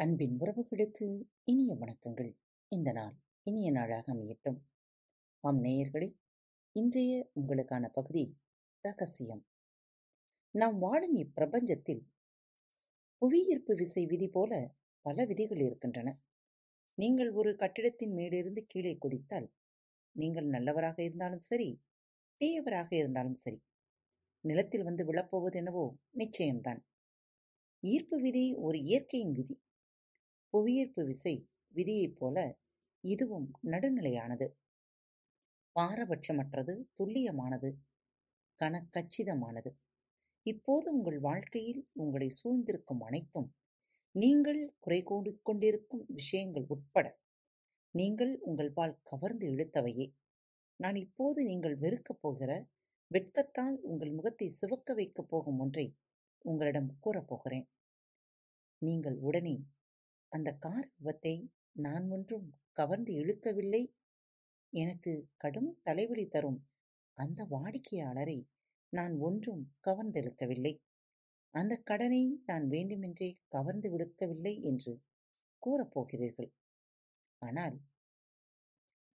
அன்பின் உறவுகளுக்கு இனிய வணக்கங்கள். இந்த நாள் இனிய நாளாக அமையட்டும். ஆம் நேயர்களே இன்றைய உங்களுக்கான பகுதி ரகசியம். நாம் வாழும் இப்பிரபஞ்சத்தில் புவியீர்ப்பு விசை விதி போல பல விதிகள் இருக்கின்றன. நீங்கள் ஒரு கட்டிடத்தின் மேலிருந்து கீழே குதித்தால் நீங்கள் நல்லவராக இருந்தாலும் சரி தீயவராக இருந்தாலும் சரி நிலத்தில் வந்து விழப்போவது என்னவோ நிச்சயம்தான். ஈர்ப்பு விதி ஒரு இயற்கையின் விதி. புவியீர்ப்பு விசை விதியைப் போல இதுவும் நடுநிலையானது. பாரபட்சமற்றது துல்லியமானது கனக்கச்சிதமானது இப்போது உங்கள் வாழ்க்கையில் உங்களை சூழ்ந்திருக்கும் அனைத்தும் நீங்கள் குறை கொண்டிருக்கும் விஷயங்கள் உட்பட நீங்கள் உங்கள் பால் கவர்ந்து இழுத்தவையே. நான் இப்போது நீங்கள் வெறுக்கப் போகிற வெட்கத்தால் உங்கள் முகத்தை சிவக்க வைக்கப் போகும் ஒன்றை உங்களிடம் கூறப்போகிறேன் நீங்கள் உடனே அந்த கார் விபத்தை நான் ஒன்றும் கவர்ந்து இழுக்கவில்லை. எனக்கு கடும் தலைவலி தரும் அந்த வாடிக்கையாளரை நான் ஒன்றும் கவர்ந்திழுக்கவில்லை அந்த கடனை நான் வேண்டுமென்றே கவர்ந்து விடுக்கவில்லை என்று கூறப்போகிறீர்கள். ஆனால்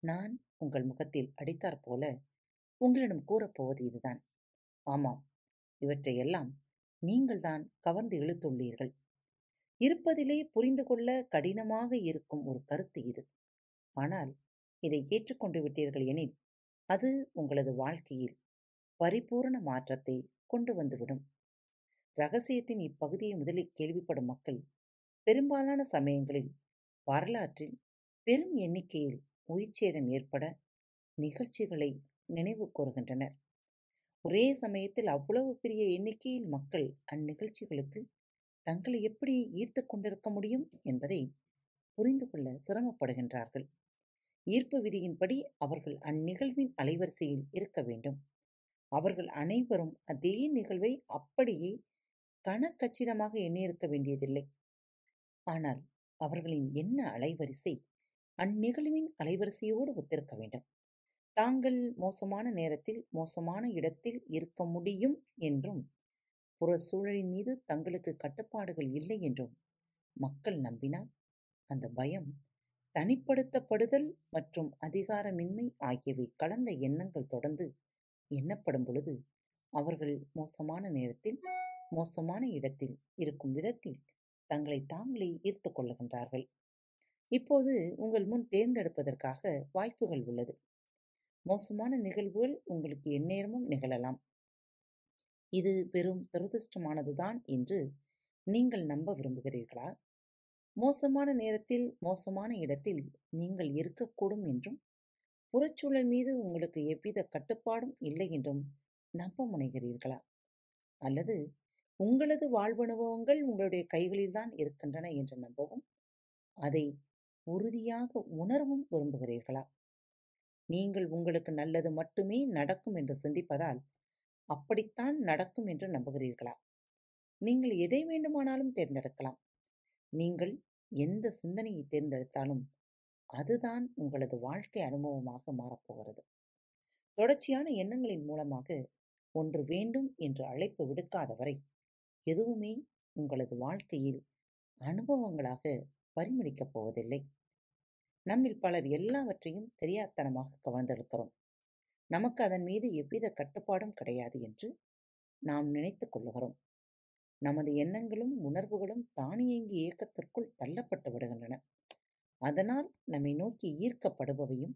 நான் உங்கள் முகத்தில் அடித்தார் போல உங்களிடம் கூறப்போவது இதுதான். ஆமாம் இவற்றையெல்லாம் நீங்கள்தான் கவர்ந்து இழுத்துள்ளீர்கள். இருப்பதிலே புரிந்து கொள்ள கடினமாக இருக்கும் ஒரு கருத்து இது. ஆனால் இதை ஏற்றுக்கொண்டு விட்டீர்கள் எனில் அது உங்களது வாழ்க்கையில் பரிபூரண மாற்றத்தை கொண்டு வந்துவிடும். ரகசியத்தின் இப்பகுதியை முதலில் கேள்விப்படும் மக்கள் பெரும்பாலான சமயங்களில் வரலாற்றில் பெரும் எண்ணிக்கையில் உயிர்ச்சேதம் ஏற்பட நிகழ்ச்சிகளை நினைவு கூறுகின்றனர். ஒரே சமயத்தில் அவ்வளவு பெரிய எண்ணிக்கையில் மக்கள் அந்நிகழ்ச்சிகளுக்கு தங்களை எப்படி ஈர்த்து கொண்டிருக்க முடியும் என்பதை புரிந்து கொள்ள சிரமப்படுகின்றார்கள். ஈர்ப்பு விதியின்படி அவர்கள் அந்நிகழ்வின் அலைவரிசையில் இருக்க வேண்டும். அவர்கள் அனைவரும் அதே நிகழ்வை அப்படியே கணக்கச்சிதமாக எண்ணியிருக்க வேண்டியதில்லை. ஆனால் அவர்களின் என்ன அலைவரிசை அந்நிகழ்வின் அலைவரிசையோடு ஒத்திருக்க வேண்டும். தாங்கள் மோசமான நேரத்தில் மோசமான இடத்தில் இருக்க முடியும் என்றும் புற சூழலின் மீது தங்களுக்கு கட்டுப்பாடுகள் இல்லை என்றும் மக்கள் நம்பினால் அந்த பயம் தனிப்படுத்தப்படுதல் மற்றும் அதிகாரமின்மை ஆகியவை கலந்த எண்ணங்கள் தொடர்ந்து எண்ணப்படும் பொழுது அவர்கள் மோசமான நேரத்தில் மோசமான இடத்தில் இருக்கும் விதத்தில் தங்களை தாங்களே ஈர்த்து கொள்ளுகின்றார்கள். இப்போது உங்கள் முன் தேர்ந்தெடுப்பதற்காக வாய்ப்புகள் உள்ளது. மோசமான நிகழ்வுகள் உங்களுக்கு எந்நேரமும் நிகழலாம். இது பெரும் துரதிருஷ்டமானதுதான் என்று நீங்கள் நம்ப விரும்புகிறீர்களா? மோசமான நேரத்தில் மோசமான இடத்தில் நீங்கள் இருக்கக்கூடும் என்றும் புறச்சூழல் மீது உங்களுக்கு எவ்வித கட்டுப்பாடும் இல்லை என்றும் நம்ப முனைகிறீர்களா? அல்லது உங்களது வாழ்வனுபவங்கள் உங்களுடைய கைகளில்தான் இருக்கின்றன என்று நம்பவும் அதை உறுதியாக உணரவும் விரும்புகிறீர்களா? நீங்கள் உங்களுக்கு நல்லது மட்டுமே நடக்கும் என்று சிந்திப்பதால் அப்படித்தான் நடக்கும் என்று நம்புகிறீர்களா? நீங்கள் எதை வேண்டுமானாலும் தேர்ந்தெடுக்கலாம். நீங்கள் எந்த சிந்தனையை தேர்ந்தெடுத்தாலும் அதுதான் உங்களது வாழ்க்கை அனுபவமாக மாறப்போகிறது. தொடர்ச்சியான எண்ணங்களின் மூலமாக ஒன்று வேண்டும் என்று அழைப்பு விடுக்காதவரை எதுவுமே உங்களது வாழ்க்கையில் அனுபவங்களாக பரிமளிக்கப் போவதில்லை. நம்மில் பலர் எல்லாவற்றையும் தெரியாத்தனமாக கவர்ந்தெழுக்கிறோம் நமக்கு அதன் மீது எவ்வித கட்டுப்பாடும் கிடையாது என்று நாம் நினைத்துக் கொள்ளுகிறோம். நமது எண்ணங்களும் உணர்வுகளும் தானியங்கி இயக்கத்திற்குள் தள்ளப்பட்டு விடுகின்றன. அதனால் நம்மை நோக்கி ஈர்க்கப்படுபவையும்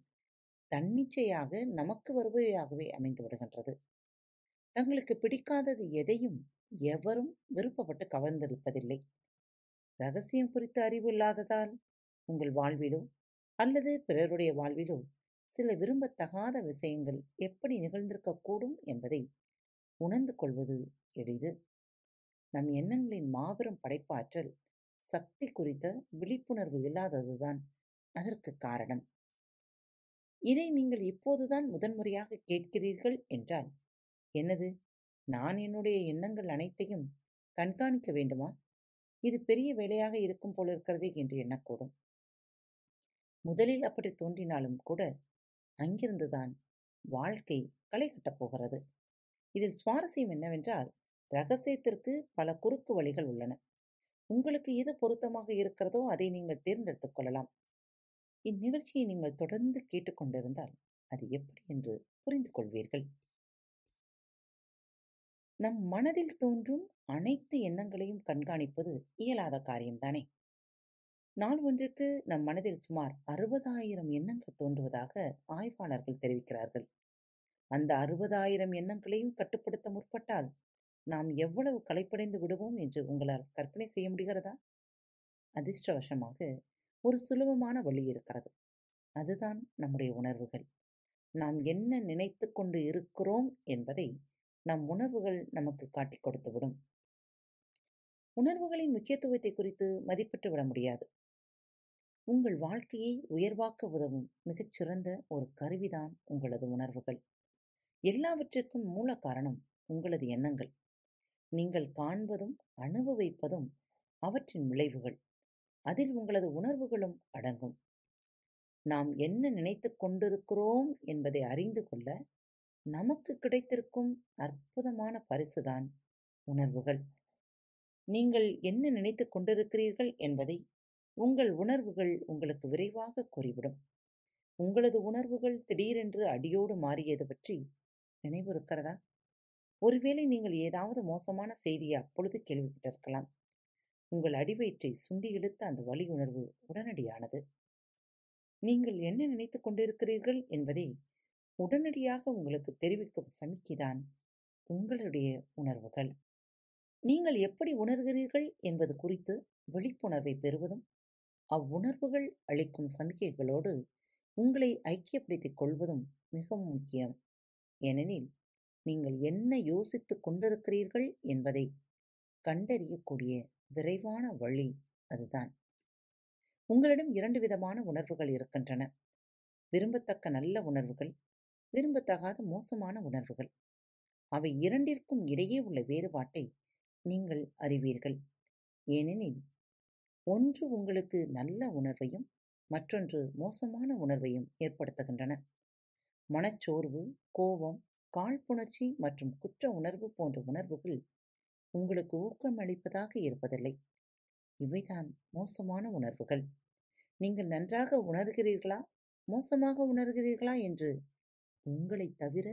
தன்னிச்சையாக நமக்கு வருபவையாகவே அமைந்து விடுகின்றது. தங்களுக்கு பிடிக்காதது எதையும் எவரும் விருப்பப்பட்டு கவர்ந்திருப்பதில்லை. ரகசியம் குறித்த அறிவு இல்லாததால் உங்கள் வாழ்விலோ அல்லது பிறருடைய வாழ்விலோ சில விரும்பத்தகாத விஷயங்கள் எப்படி நிகழ்ந்திருக்கக்கூடும் என்பதை உணர்ந்து கொள்வது எளிது. நம் எண்ணங்களின் மாபெரும் படைப்பாற்றல் சக்தி குறித்த விழிப்புணர்வு இல்லாததுதான் அதற்கு காரணம். இதை நீங்கள் இப்போதுதான் முதன்முறையாக கேட்கிறீர்கள் என்றால் என்னது? நான் என்னுடைய எண்ணங்கள் அனைத்தையும் கண்காணிக்க வேண்டுமா? இது பெரிய வேலையாக இருக்கும் போல இருக்கிறதே என்று எண்ணக்கூடும். முதலில் அப்படி தோன்றினாலும் கூட அங்கிருந்துதான் வாழ்க்கை களை கட்டப் போகிறது. இதில் சுவாரஸ்யம் என்னவென்றால் ரகசியத்திற்கு பல குறுக்கு வழிகள் உள்ளன. உங்களுக்கு எது பொருத்தமாக இருக்கிறதோ அதை நீங்கள் தேர்ந்தெடுத்துக் கொள்ளலாம். இந்நிகழ்ச்சியை நீங்கள் தொடர்ந்து கேட்டுக்கொண்டிருந்தால் அது எப்படி என்று புரிந்து கொள்வீர்கள். நம் மனதில் தோன்றும் அனைத்து எண்ணங்களையும் கண்காணிப்பது இயலாத காரியம்தானே? நாள் ஒன்றிற்கு நம் மனதில் சுமார் அறுபதாயிரம் எண்ணங்கள் தோன்றுவதாக ஆய்வாளர்கள் தெரிவிக்கிறார்கள். அந்த அறுபதாயிரம் எண்ணங்களையும் கட்டுப்படுத்த முற்பட்டால் நாம் எவ்வளவு களைப்படைந்து விடுவோம் என்று உங்களால் கற்பனை செய்ய முடிகிறதா? அதிர்ஷ்டவசமாக ஒரு சுலபமான வழி இருக்கிறது. அதுதான் நம்முடைய உணர்வுகள். நாம் என்ன நினைத்து கொண்டு இருக்கிறோம் என்பதை நம் உணர்வுகள் நமக்கு காட்டிக் கொடுத்துவிடும் உணர்வுகளின் முக்கியத்துவத்தை குறித்து மதிப்பிட்டு விட முடியாது. உங்கள் வாழ்க்கையை உயர்வாக்க உதவும் மிகச்சிறந்த ஒரு கருவிதான் உங்களது உணர்வுகள். எல்லாவற்றிற்கும் மூல காரணம் உங்களது எண்ணங்கள். நீங்கள் காண்பதும் அனுபவிப்பதும் அவற்றின் விளைவுகள். அதில் உங்களது உணர்வுகளும் அடங்கும். நாம் என்ன நினைத்து கொண்டிருக்கிறோம் என்பதை அறிந்து கொள்ள நமக்கு கிடைத்திருக்கும் அற்புதமான பரிசுதான் உணர்வுகள். நீங்கள் என்ன நினைத்து கொண்டிருக்கிறீர்கள் என்பதை உங்கள் உணர்வுகள் உங்களுக்கு விரைவாக கூறிவிடும். உங்களது உணர்வுகள் திடீரென்று அடியோடு மாறியது பற்றி நினைவிருக்கிறதா ஒருவேளை நீங்கள் ஏதாவது மோசமான செய்தியை அப்பொழுது கேள்விப்பட்டிருக்கலாம். உங்கள் அடிவயிற்றை சுண்டி இழுத்த அந்த வலி உணர்வு உடனடியானது. நீங்கள் என்ன நினைத்துக் கொண்டிருக்கிறீர்கள் என்பதை உடனடியாக உங்களுக்கு தெரிவிக்கும் சமிக்கைதான் உங்களுடைய உணர்வுகள். நீங்கள் எப்படி உணர்கிறீர்கள் என்பது குறித்து விழிப்புணர்வை பெறுவதும் அவ்வுணர்வுகள் அளிக்கும் சமிக்கைகளோடு உங்களை ஐக்கியப்படுத்திக் கொள்வதும் மிகவும் முக்கியம். ஏனெனில் நீங்கள் என்ன யோசித்துக் கொண்டிருக்கிறீர்கள் என்பதை கண்டறியக்கூடிய விரைவான வழி அதுதான். உங்களிடம் இரண்டு விதமான உணர்வுகள் இருக்கின்றன. விரும்பத்தக்க நல்ல உணர்வுகள் விரும்பத்தகாத மோசமான உணர்வுகள். அவை இரண்டிற்கும் இடையே உள்ள வேறுபாட்டை நீங்கள் அறிவீர்கள். ஏனெனில் ஒன்று உங்களுக்கு நல்ல உணர்வையும் மற்றொன்று மோசமான உணர்வையும் ஏற்படுத்துகின்றன. மனச்சோர்வு கோபம் காழ்ப்புணர்ச்சி மற்றும் குற்ற உணர்வு போன்ற உணர்வுகள் உங்களுக்கு ஊக்கமளிப்பதாக இருப்பதில்லை. இவைதான் மோசமான உணர்வுகள். நீங்கள் நன்றாக உணர்கிறீர்களா? மோசமாக உணர்கிறீர்களா என்று உங்களை தவிர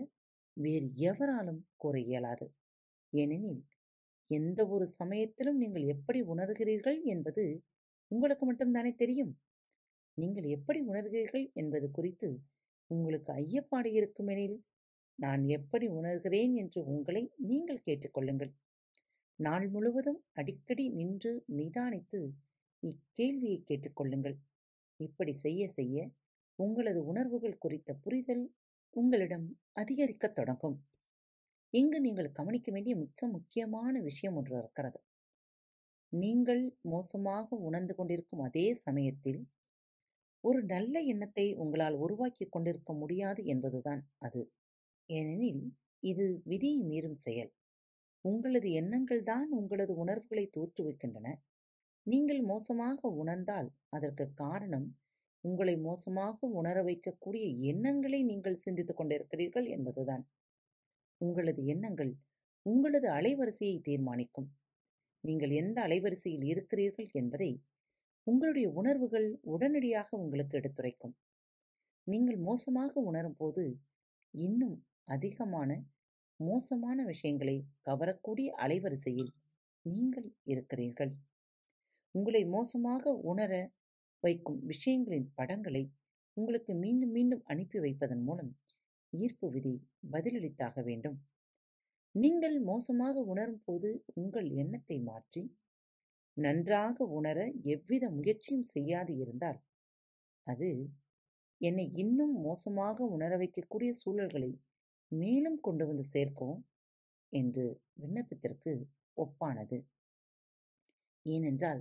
வேறு எவராலும் கூற இயலாது. ஏனெனில் எந்த ஒரு சமயத்திலும் நீங்கள் எப்படி உணர்கிறீர்கள் என்பது உங்களுக்கு மட்டும்தானே தெரியும். நீங்கள் எப்படி உணர்கிறீர்கள் என்பது குறித்து உங்களுக்கு ஐயப்பாடு இருக்குமெனில் நான் எப்படி உணர்கிறேன் என்று உங்களை நீங்கள் கேட்டுக்கொள்ளுங்கள். நாள் முழுவதும் அடிக்கடி நின்று நிதானித்து இக்கேள்வியை கேட்டுக்கொள்ளுங்கள். இப்படி செய்ய செய்ய உங்களது உணர்வுகள் குறித்த புரிதல் உங்களிடம் அதிகரிக்கத் தொடங்கும். இங்கு நீங்கள் கவனிக்க வேண்டிய மிக முக்கியமான விஷயம் ஒன்று இருக்கிறது. நீங்கள் மோசமாக உணர்ந்து கொண்டிருக்கும் அதே சமயத்தில் ஒரு நல்ல எண்ணத்தை உங்களால் உருவாக்கி கொண்டிருக்க முடியாது என்பதுதான் அது. ஏனெனில் இது விதியை மீறும் செயல். உங்களது எண்ணங்கள் தான் உங்களது உணர்வுகளை தோற்றுவிக்கின்றன நீங்கள் மோசமாக உணர்ந்தால் அதற்கு காரணம் உங்களை மோசமாக உணர வைக்கக்கூடிய எண்ணங்களை நீங்கள் சிந்தித்துக் கொண்டிருக்கிறீர்கள் என்பதுதான். உங்களது எண்ணங்கள் உங்களது அலைவரிசையை தீர்மானிக்கும். நீங்கள் எந்த அலைவரிசையில் இருக்கிறீர்கள் என்பதை உங்களுடைய உணர்வுகள் உடனடியாக உங்களுக்கு எடுத்துரைக்கும். நீங்கள் மோசமாக உணரும் போது இன்னும் அதிகமான மோசமான விஷயங்களை கவரக்கூடிய அலைவரிசையில் நீங்கள் இருக்கிறீர்கள். உங்களை மோசமாக உணர வைக்கும் விஷயங்களின் படங்களை உங்களுக்கு மீண்டும் மீண்டும் அனுப்பி வைப்பதன் மூலம் ஈர்ப்பு விதி பதிலளித்தாக வேண்டும். நீங்கள் மோசமாக உணரும் போது உங்கள் எண்ணத்தை மாற்றி நன்றாக உணர எவ்வித முயற்சியும் செய்யாது இருந்தால் அது என்னை இன்னும் மோசமாக உணர வைக்கக்கூடிய சூழல்களை மேலும் கொண்டு வந்து சேர்க்கும் என்று விண்ணப்பத்திற்கு ஒப்பானது. ஏனென்றால்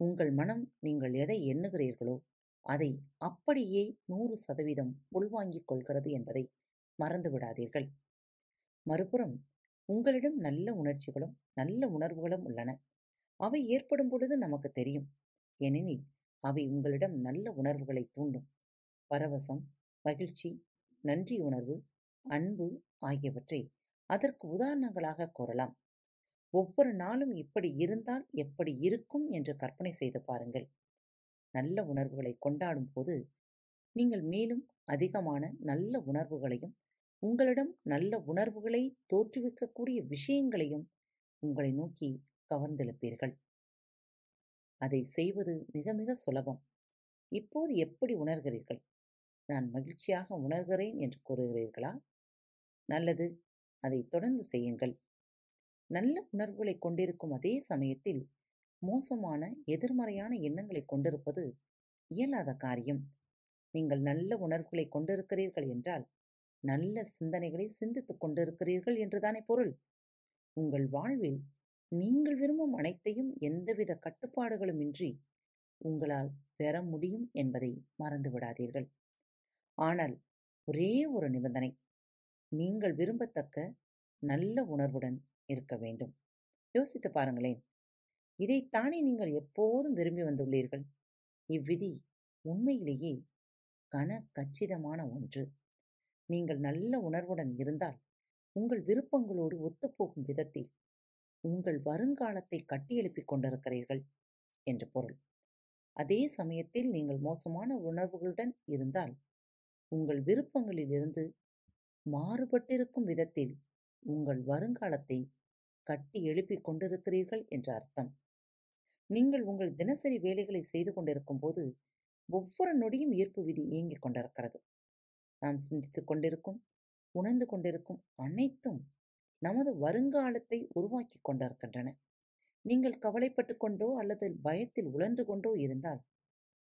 உங்கள் மனம் நீங்கள் எதை எண்ணுகிறீர்களோ அதை அப்படியே நூறு சதவீதம் உள்வாங்கிக் கொள்கிறது என்பதை மறந்து விடாதீர்கள். மறுபுறம் உங்களிடம் நல்ல உணர்ச்சிகளும் நல்ல உணர்வுகளும் உள்ளன. அவை ஏற்படும் பொழுது நமக்கு தெரியும். ஏனெனில் அவை உங்களிடம் நல்ல உணர்வுகளை தூண்டும். பரவசம் மகிழ்ச்சி நன்றி உணர்வு அன்பு ஆகியவற்றை அதற்கு உதாரணங்களாக கூறலாம். ஒவ்வொரு நாளும் இப்படி இருந்தால் எப்படி இருக்கும் என்று கற்பனை செய்து பாருங்கள். நல்ல உணர்வுகளை கொண்டாடும் போது நீங்கள் மேலும் அதிகமான நல்ல உணர்வுகளையும் உங்களிடம் நல்ல உணர்வுகளை தோற்றுவிக்கக்கூடிய விஷயங்களையும் உங்களை நோக்கி கவர்ந்தெழுப்பீர்கள். அதை செய்வது மிக மிக சுலபம். இப்போது எப்படி உணர்கிறீர்கள்? நான் மகிழ்ச்சியாக உணர்கிறேன் என்று கூறுகிறீர்களா? நல்லது. அதை தொடர்ந்து செய்யுங்கள். நல்ல உணர்வுகளை கொண்டிருக்கும் அதே சமயத்தில் மோசமான எதிர்மறையான எண்ணங்களை கொண்டிருப்பது இயலாத காரியம். நீங்கள் நல்ல உணர்வுகளை கொண்டிருக்கிறீர்கள் என்றால் நல்ல சிந்தனைகளை சிந்தித்துக் கொண்டிருக்கிறீர்கள் என்றுதானே பொருள்? உங்கள் வாழ்வில் நீங்கள் விரும்பும் அனைத்தையும் எந்தவித கட்டுப்பாடுகளுமின்றி உங்களால் பெற முடியும் என்பதை மறந்து விடாதீர்கள். ஆனால் ஒரே ஒரு நிபந்தனை நீங்கள் விரும்பத்தக்க நல்ல உணர்வுடன் இருக்க வேண்டும். யோசித்து பாருங்களேன் இதைத்தானே நீங்கள் எப்போதும் விரும்பி வந்துள்ளீர்கள்? இவ்விதி உண்மையிலேயே கன கச்சிதமான ஒன்று. நீங்கள் நல்ல உணர்வுடன் இருந்தால் உங்கள் விருப்பங்களோடு ஒத்துப்போகும் விதத்தில் உங்கள் வருங்காலத்தை கட்டியெழுப்பிக் கொண்டிருக்கிறீர்கள் என்று பொருள். அதே சமயத்தில் நீங்கள் மோசமான உணர்வுகளுடன் இருந்தால் உங்கள் விருப்பங்களிலிருந்து மாறுபட்டிருக்கும் விதத்தில் உங்கள் வருங்காலத்தை கட்டி எழுப்பிக் கொண்டிருக்கிறீர்கள் என்ற அர்த்தம். நீங்கள் உங்கள் தினசரி வேலைகளை செய்து கொண்டிருக்கும் போது ஒவ்வொரு நொடியும் ஈர்ப்பு விதி இயங்கிக் கொண்டிருக்கிறது. நாம் சிந்தித்துக் கொண்டிருக்கும் உணர்ந்து கொண்டிருக்கும் அனைத்தும் நமது வருங்காலத்தை உருவாக்கி கொண்டிருக்கின்றன. நீங்கள் கவலைப்பட்டு கொண்டோ அல்லது பயத்தில் உழன்று கொண்டோ இருந்தால்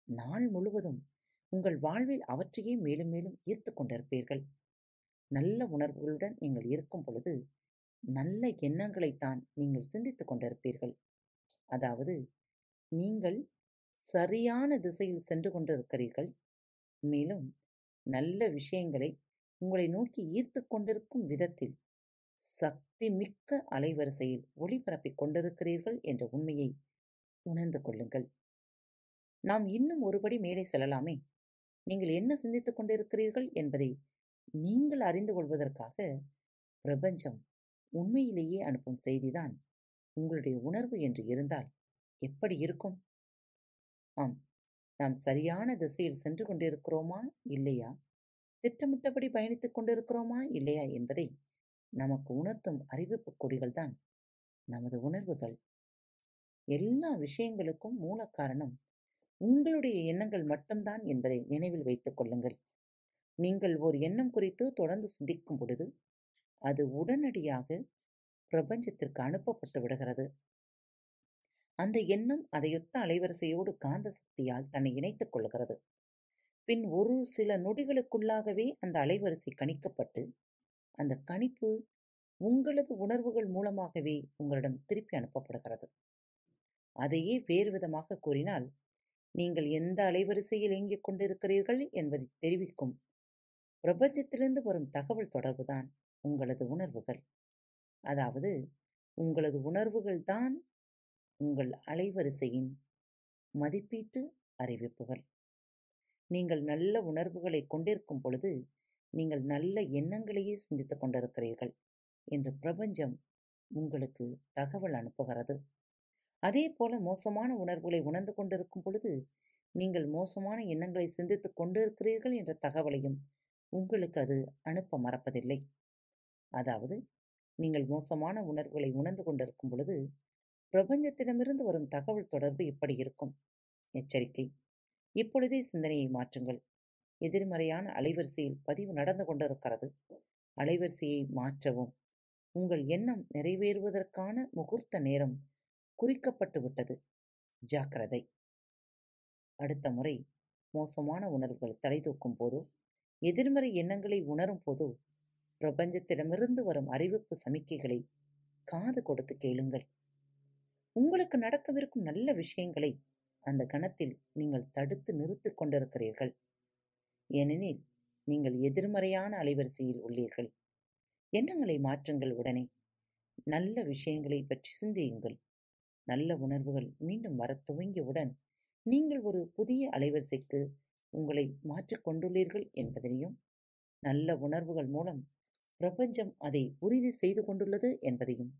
நாள் முழுவதும் உங்கள் வாழ்வில் அவற்றையே மேலும் மேலும் ஈர்த்து கொண்டிருப்பீர்கள். நல்ல உணர்வுகளுடன் நீங்கள் இருக்கும் பொழுது நல்ல எண்ணங்களைத்தான் நீங்கள் சிந்தித்துக் கொண்டிருப்பீர்கள். அதாவது நீங்கள் சரியான திசையில் சென்று கொண்டிருக்கிறீர்கள். மேலும் நல்ல விஷயங்களை உங்களை நோக்கி ஈர்த்து கொண்டிருக்கும் விதத்தில் சக்தி மிக்க அலைவரிசையில் ஒளிபரப்பிக் கொண்டிருக்கிறீர்கள் என்ற உண்மையை உணர்ந்து கொள்ளுங்கள். நாம் இன்னும் ஒருபடி மேலே செல்லலாமே. நீங்கள் என்ன சிந்தித்துக் கொண்டிருக்கிறீர்கள் என்பதை நீங்கள் அறிந்து கொள்வதற்காக பிரபஞ்சம் உண்மையிலேயே அனுப்பும் செய்திதான் உங்களுடைய உணர்வு என்று இருந்தால் எப்படி இருக்கும்? ஆம். நாம் சரியான திசையில் சென்று கொண்டிருக்கிறோமா? இல்லையா? திட்டமிட்டபடி பயணித்துக் கொண்டிருக்கிறோமா? இல்லையா என்பதை நமக்கு உணர்த்தும் அறிவிப்பு கொடிகள்தான் நமது உணர்வுகள். எல்லா விஷயங்களுக்கும் மூல காரணம் உங்களுடைய எண்ணங்கள் மட்டும்தான் என்பதை நினைவில் வைத்துக் கொள்ளுங்கள். நீங்கள் ஒரு எண்ணம் குறித்து தொடர்ந்து சிந்திக்கும் பொழுது அது உடனடியாக பிரபஞ்சத்திற்கு அனுப்பப்பட்டு விடுகிறது. அந்த எண்ணம் அதையொத்த அலைவரிசையோடு காந்த சக்தியால் தன்னை இணைத்துக் கொள்கிறது. பின் ஒரு சில நொடிகளுக்குள்ளாகவே அந்த அலைவரிசை கணிக்கப்பட்டு அந்த கணிப்பு உங்களது உணர்வுகள் மூலமாகவே உங்களிடம் திருப்பி அனுப்பப்படுகிறது. அதையே வேறு விதமாக கூறினால் நீங்கள் எந்த அலைவரிசையில் இயங்கிக் கொண்டிருக்கிறீர்கள் என்பதை தெரிவிக்கும் பிரபஞ்சத்திலிருந்து வரும் தகவல் தொடர்புதான் உங்களது உணர்வுகள். அதாவது உங்களது உணர்வுகள் தான் உங்கள் அலைவரிசையின் மதிப்பீட்டு அறிவிப்புகள். நீங்கள் நல்ல உணர்வுகளை கொண்டிருக்கும் பொழுது நீங்கள் நல்ல எண்ணங்களையே சிந்தித்துக் கொண்டிருக்கிறீர்கள் என்று பிரபஞ்சம் உங்களுக்கு தகவல் அனுப்புகிறது. அதே போல மோசமான உணர்வுகளை உணர்ந்து கொண்டிருக்கும் பொழுது நீங்கள் மோசமான எண்ணங்களை சிந்தித்துக் கொண்டிருக்கிறீர்கள் என்ற தகவலையும் உங்களுக்கு அது அனுப்ப மறப்பதில்லை. அதாவது நீங்கள் மோசமான உணர்வுகளை உணர்ந்து கொண்டிருக்கும் பொழுது பிரபஞ்சத்திடமிருந்து வரும் தகவல் தொடர்பு இப்படி இருக்கும். எச்சரிக்கை. இப்பொழுதே சிந்தனையை மாற்றுங்கள். எதிர்மறையான அலைவரிசையில் பதிவு நடந்து கொண்டிருக்கிறது. அலைவரிசையை மாற்றவும். உங்கள் எண்ணம் நிறைவேறுவதற்கான முகூர்த்த நேரம் குறிக்கப்பட்டு விட்டது. ஜாக்கிரதை. அடுத்த முறை மோசமான உணர்வுகள் தலை தூக்கும் போதோ எதிர்மறை எண்ணங்களை உணரும் போதோ பிரபஞ்சத்திடமிருந்து வரும் அறிவிப்பு சமிக்கைகளை காது கொடுத்து கேளுங்கள். உங்களுக்கு நடக்கவிருக்கும் நல்ல விஷயங்களை அந்த கணத்தில் நீங்கள் தடுத்து நிறுத்திக் கொண்டிருக்கிறீர்கள். ஏனெனில் நீங்கள் எதிர்மறையான அலைவரிசையில் உள்ளீர்கள். எண்ணங்களை மாற்றுங்கள் உடனே. நல்ல விஷயங்களை பற்றி சிந்தியுங்கள். நல்ல உணர்வுகள் மீண்டும் வரத் துவங்கியவுடன் நீங்கள் ஒரு புதிய அலைவரிசைக்கு உங்களை மாற்றிக்கொண்டுள்ளீர்கள் என்பதனையும் நல்ல உணர்வுகள் மூலம் பிரபஞ்சம் அதை உறுதி செய்து கொண்டுள்ளது என்பதையும்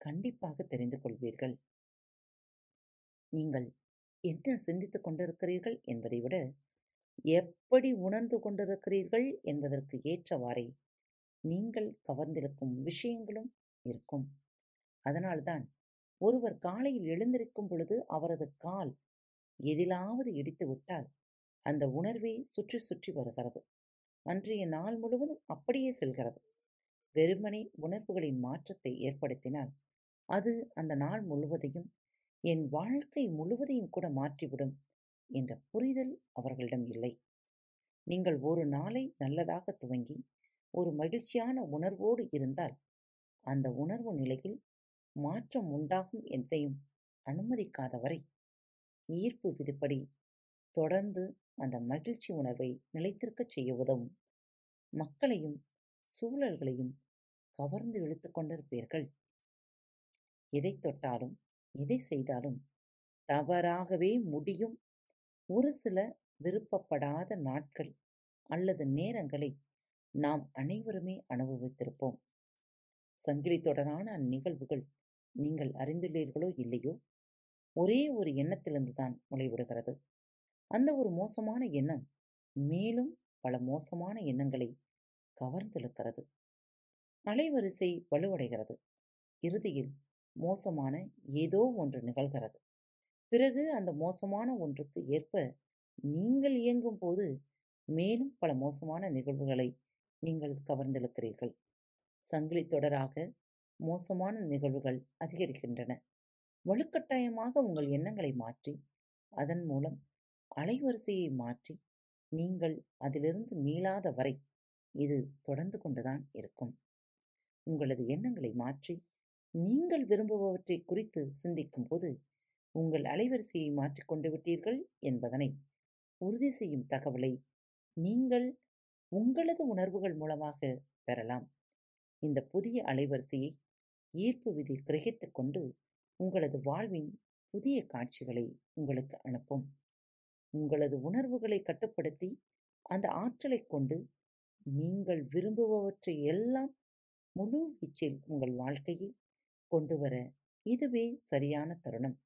கண்டிப்பாக தெரிந்து கொள்வீர்கள். நீங்கள் என்ன சிந்தித்துக் கொண்டிருக்கிறீர்கள் என்பதை விட எப்படி உணர்ந்து கொண்டிருக்கிறீர்கள் என்பதற்கு ஏற்றவாறே நீங்கள் கவர்ந்திருக்கும் விஷயங்களும் இருக்கும். அதனால்தான் ஒருவர் காலையில் எழுந்திருக்கும் பொழுது அவரது கால் எதிலாவது இடித்து விட்டால் அந்த உணர்வே சுற்றி சுற்றி வருகிறது. அன்றைய நாள் முழுவதும் அப்படியே செல்கிறது. வெறுமனே உணர்வுகளின் மாற்றத்தை ஏற்படுத்தினால் அது அந்த நாள் முழுவதையும் என் வாழ்க்கை முழுவதையும் கூட மாற்றிவிடும் என்ற புரிதல் அவர்களிடம் இல்லை. நீங்கள் ஒரு நாளை நல்லதாக துவங்கி ஒரு மகிழ்ச்சியான உணர்வோடு இருந்தால் அந்த உணர்வு நிலையில் மாற்றம் உண்டாகும் என்பதையும் அனுமதிக்காதவரை ஈர்ப்பு விதிப்படி தொடர்ந்து அந்த மகிழ்ச்சி உணர்வை நிலைத்திருக்கச் செய்ய உதவும். மக்களையும் சூழல்களையும் கவர்ந்து இழுத்து கொண்டிருப்பீர்கள். எதை தொட்டாலும் எதை செய்தாலும் தவறாகவே முடியும். ஒரு சில விருப்பப்படாத நாட்கள் அல்லது நேரங்களை நாம் அனைவருமே அனுபவித்திருப்போம். சங்கிலி தொடரான அந்நிகழ்வுகள் நீங்கள் அறிந்துள்ளீர்களோ இல்லையோ ஒரே ஒரு எண்ணத்திலிருந்து தான் முளைவிடுகிறது. அந்த ஒரு மோசமான எண்ணம் மேலும் பல மோசமான எண்ணங்களை கவர்ந்தெழுக்கிறது. அலைவரிசை வலுவடைகிறது. இறுதியில் மோசமான ஏதோ ஒன்று நிகழ்கிறது. பிறகு அந்த மோசமான ஒன்றுக்கு ஏற்ப நீங்கள் இயங்கும் போது மேலும் பல மோசமான நிகழ்வுகளை நீங்கள் கவர்ந்தெழுக்கிறீர்கள். சங்கிலி தொடராக மோசமான நிகழ்வுகள் அதிகரிக்கின்றன. வலுக்கட்டாயமாக உங்கள் எண்ணங்களை மாற்றி அதன் மூலம் அலைவரிசையை மாற்றி நீங்கள் அதிலிருந்து மீளாத வரை இது தொடர்ந்து கொண்டுதான் இருக்கும். உங்களது எண்ணங்களை மாற்றி நீங்கள் விரும்புபவற்றை குறித்து சிந்திக்கும் போது உங்கள் அலைவரிசையை மாற்றிக்கொண்டு விட்டீர்கள் என்பதனை உறுதி செய்யும் தகவலை நீங்கள் உங்களது உணர்வுகள் மூலமாக பெறலாம். இந்த புதிய அலைவரிசையை ஈர்ப்பு விதி கிரகித்துக் கொண்டு உங்களது வாழ்வின் புதிய காட்சிகளை உங்களுக்கு அனுப்பும். உங்களது உணர்வுகளை கட்டுப்படுத்தி அந்த ஆற்றலைக் கொண்டு நீங்கள் விரும்புபவற்றை எல்லாம் முழு வீச்சில் உங்கள் வாழ்க்கையில் கொண்டு வர இதுவே சரியான தருணம்.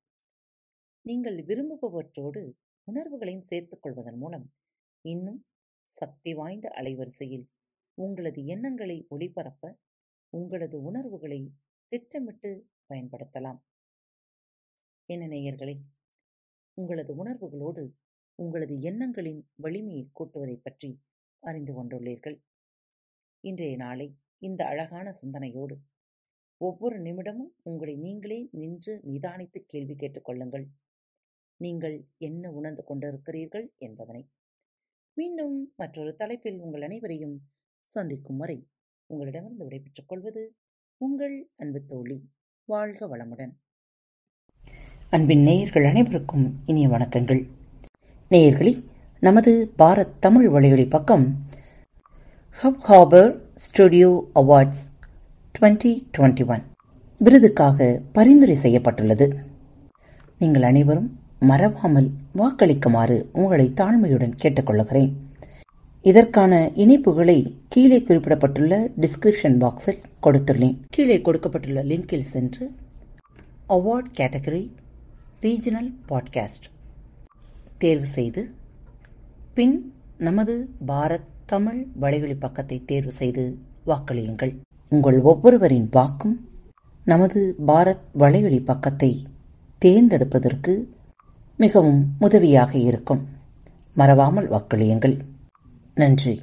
நீங்கள் விரும்புபவற்றோடு உணர்வுகளையும் சேர்த்துக் கொள்வதன் மூலம் இன்னும் சக்தி வாய்ந்த அலைவரிசையில் உங்களது எண்ணங்களை ஒளிபரப்ப உங்களது உணர்வுகளை திட்டமிட்டு பயன்படுத்தலாம். என்ன நேயர்களே உங்களது உணர்வுகளோடு உங்களது எண்ணங்களின் வலிமையை கூட்டுவதைப் பற்றி அறிந்து கொண்டுள்ளீர்கள். இன்றைய நாளை இந்த அழகான சிந்தனையோடு ஒவ்வொரு நிமிடமும் உங்களை நீங்களே நின்று நிதானித்து கேள்வி கேட்டுக்கொள்ளுங்கள் நீங்கள் என்ன உணர்ந்து கொண்டிருக்கிறீர்கள் என்பதனை. மீண்டும் மற்றொரு தலைப்பில் உங்கள் அனைவரையும் சந்திக்கும் வரை உங்களிடமிருந்து விடைபெற்றுக் கொள்வது உங்கள் அன்பு தோழி வாழ்க வளமுடன். அன்பின் நேயர்கள் அனைவருக்கும் இனிய வணக்கங்கள். நேயர்களே நமது பாரத் தமிழ் வழிகளில் பக்கம் Hubhopper studio awards twenty twenty one விருதுக்காக பரிந்துரை செய்யப்பட்டுள்ளது. நீங்கள் அனைவரும் மறவாமல் வாக்களிக்குமாறு உங்களை தாழ்மையுடன் கேட்டுக்கொள்கிறேன். இதற்கான இணைப்புகளை கீழே குறிப்பிடப்பட்டுள்ள டிஸ்கிரிப்ஷன் பாக்ஸில் கொடுத்துள்ளேன். கீழே கொடுக்கப்பட்டுள்ள லிங்கில் சென்று அவார்ட் கேட்டகரி ரீஜனல் பாட்காஸ்ட் தேர்வு செய்து பின் நமது பாரத் தமிழ் வலைவழி பக்கத்தை தேர்வு செய்து வாக்களியுங்கள். உங்கள் ஒவ்வொருவரின் வாக்கும் நமது பாரத் வலைவழி பக்கத்தை தேர்ந்தெடுப்பதற்கு மிகவும் உதவியாக இருக்கும். மறவாமல் வாக்களியுங்கள். நன்றி.